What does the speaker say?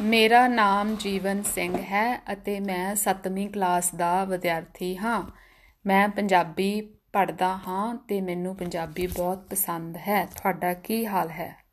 ਮੇਰਾ ਨਾਮ ਜੀਵਨ ਸਿੰਘ ਹੈ ਅਤੇ ਮੈਂ ਸੱਤਵੀਂ ਕਲਾਸ ਦਾ ਵਿਦਿਆਰਥੀ ਹਾਂ। ਮੈਂ ਪੰਜਾਬੀ ਪੜ੍ਹਦਾ ਹਾਂ ਅਤੇ ਮੈਨੂੰ ਪੰਜਾਬੀ ਬਹੁਤ ਪਸੰਦ ਹੈ। ਤੁਹਾਡਾ ਕੀ ਹਾਲ ਹੈ?